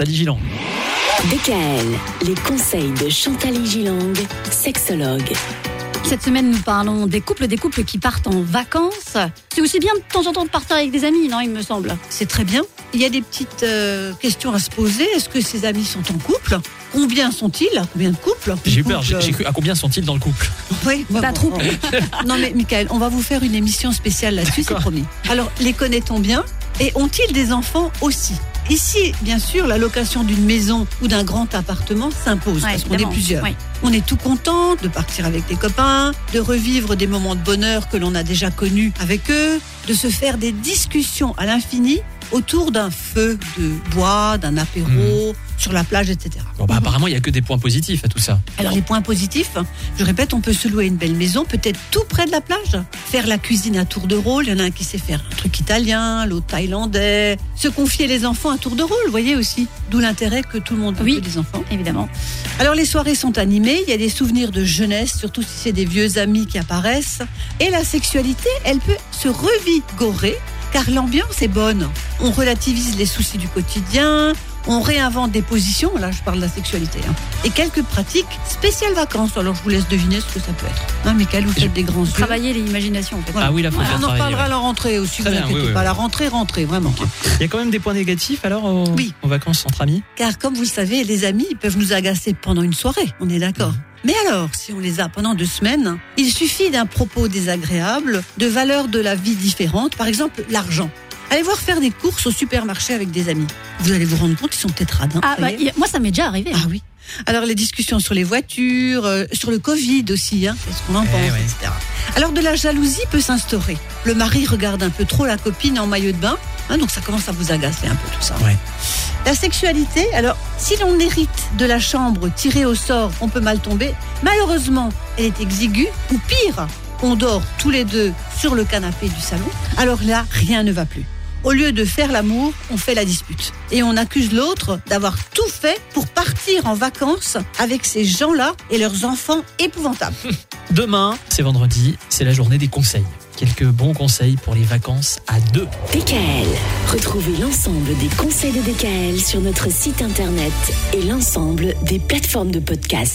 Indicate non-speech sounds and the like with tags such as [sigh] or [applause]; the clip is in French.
Chantal Gilang. DKL, les conseils de Chantal Gilang, sexologue. Cette semaine, nous parlons des couples, des couples qui partent en vacances. C'est aussi bien de temps en temps de partir avec des amis, non, il me semble. C'est très bien. Il y a des petites euh, questions à se poser. Est-ce que ces amis sont en couple? Combien sont-ils? Combien de couples? J'ai eu peur, Couple, j'ai j'ai cru à combien sont-ils dans le couple? Oui, Pas bon, trop. Non mais Michael, on va vous faire une émission spéciale là-dessus, c'est D'accord. promis. Alors, les connaît-on bien? Et ont-ils des enfants aussi? Ici, bien sûr, la location d'une maison ou d'un grand appartement s'impose Ouais, parce qu'on est plusieurs. Ouais. On est tout content de partir avec des copains, de revivre des moments de bonheur que l'on a déjà connus avec eux, de se faire des discussions à l'infini autour d'un feu de bois, d'un apéro, sur la plage, etc. Bon, bah, apparemment, il n'y a que des points positifs à tout ça. Alors les points positifs, je répète, on peut se louer une belle maison, peut-être tout près de la plage, faire la cuisine à tour de rôle, il y en a un qui sait faire un truc italien, l'autre thaïlandais, se confier les enfants à tour de rôle, vous voyez aussi, d'où l'intérêt que tout le monde a Oui. des enfants. Évidemment. Alors les soirées sont animées, il y a des souvenirs de jeunesse, surtout si c'est des vieux amis qui apparaissent, et la sexualité, elle peut se revigorer, car l'ambiance est bonne. On relativise les soucis du quotidien, on réinvente des positions, là je parle de la sexualité, hein, et quelques pratiques spéciales vacances. Alors je vous laisse deviner ce que ça peut être. Hein, Michael, vous faites des grands yeux. Travailler l'imagination, en fait. Voilà. Ah oui, là, faut Ouais, bien on en reparlera ouais. à la rentrée aussi, Très vous bien, inquiétez oui, oui, pas. oui. La rentrée, rentrée, vraiment. Il y a quand même des points négatifs alors aux, Oui. aux vacances entre amis? Car comme vous le savez, les amis ils peuvent nous agacer pendant une soirée, on est d'accord. Mais alors, si on les a pendant deux semaines, il suffit d'un propos désagréable, de valeurs de la vie différentes, par exemple l'argent. Allez voir faire des courses au supermarché avec des amis. Vous allez vous rendre compte qu'ils sont peut-être radins. Ah, bah, moi, ça m'est déjà arrivé. Ah oui. Alors les discussions sur les voitures, euh, sur le Covid aussi, hein, qu'est-ce qu'on en Eh pense, ouais. etc. Alors de la jalousie peut s'instaurer. Le mari regarde un peu trop la copine en maillot de bain, hein, donc ça commence à vous agacer un peu tout ça. Ouais. La sexualité, alors si l'on hérite de la chambre tirée au sort, on peut mal tomber. Malheureusement, elle est exiguë, ou pire, on dort tous les deux sur le canapé du salon. Alors là, rien ne va plus. Au lieu de faire l'amour, on fait la dispute. Et on accuse l'autre d'avoir tout fait pour partir en vacances avec ces gens-là et leurs enfants épouvantables. [laughs] Demain, c'est vendredi, c'est la journée des conseils. Quelques bons conseils pour les vacances à deux. DKL, retrouvez l'ensemble des conseils de DKL sur notre site internet et l'ensemble des plateformes de podcast.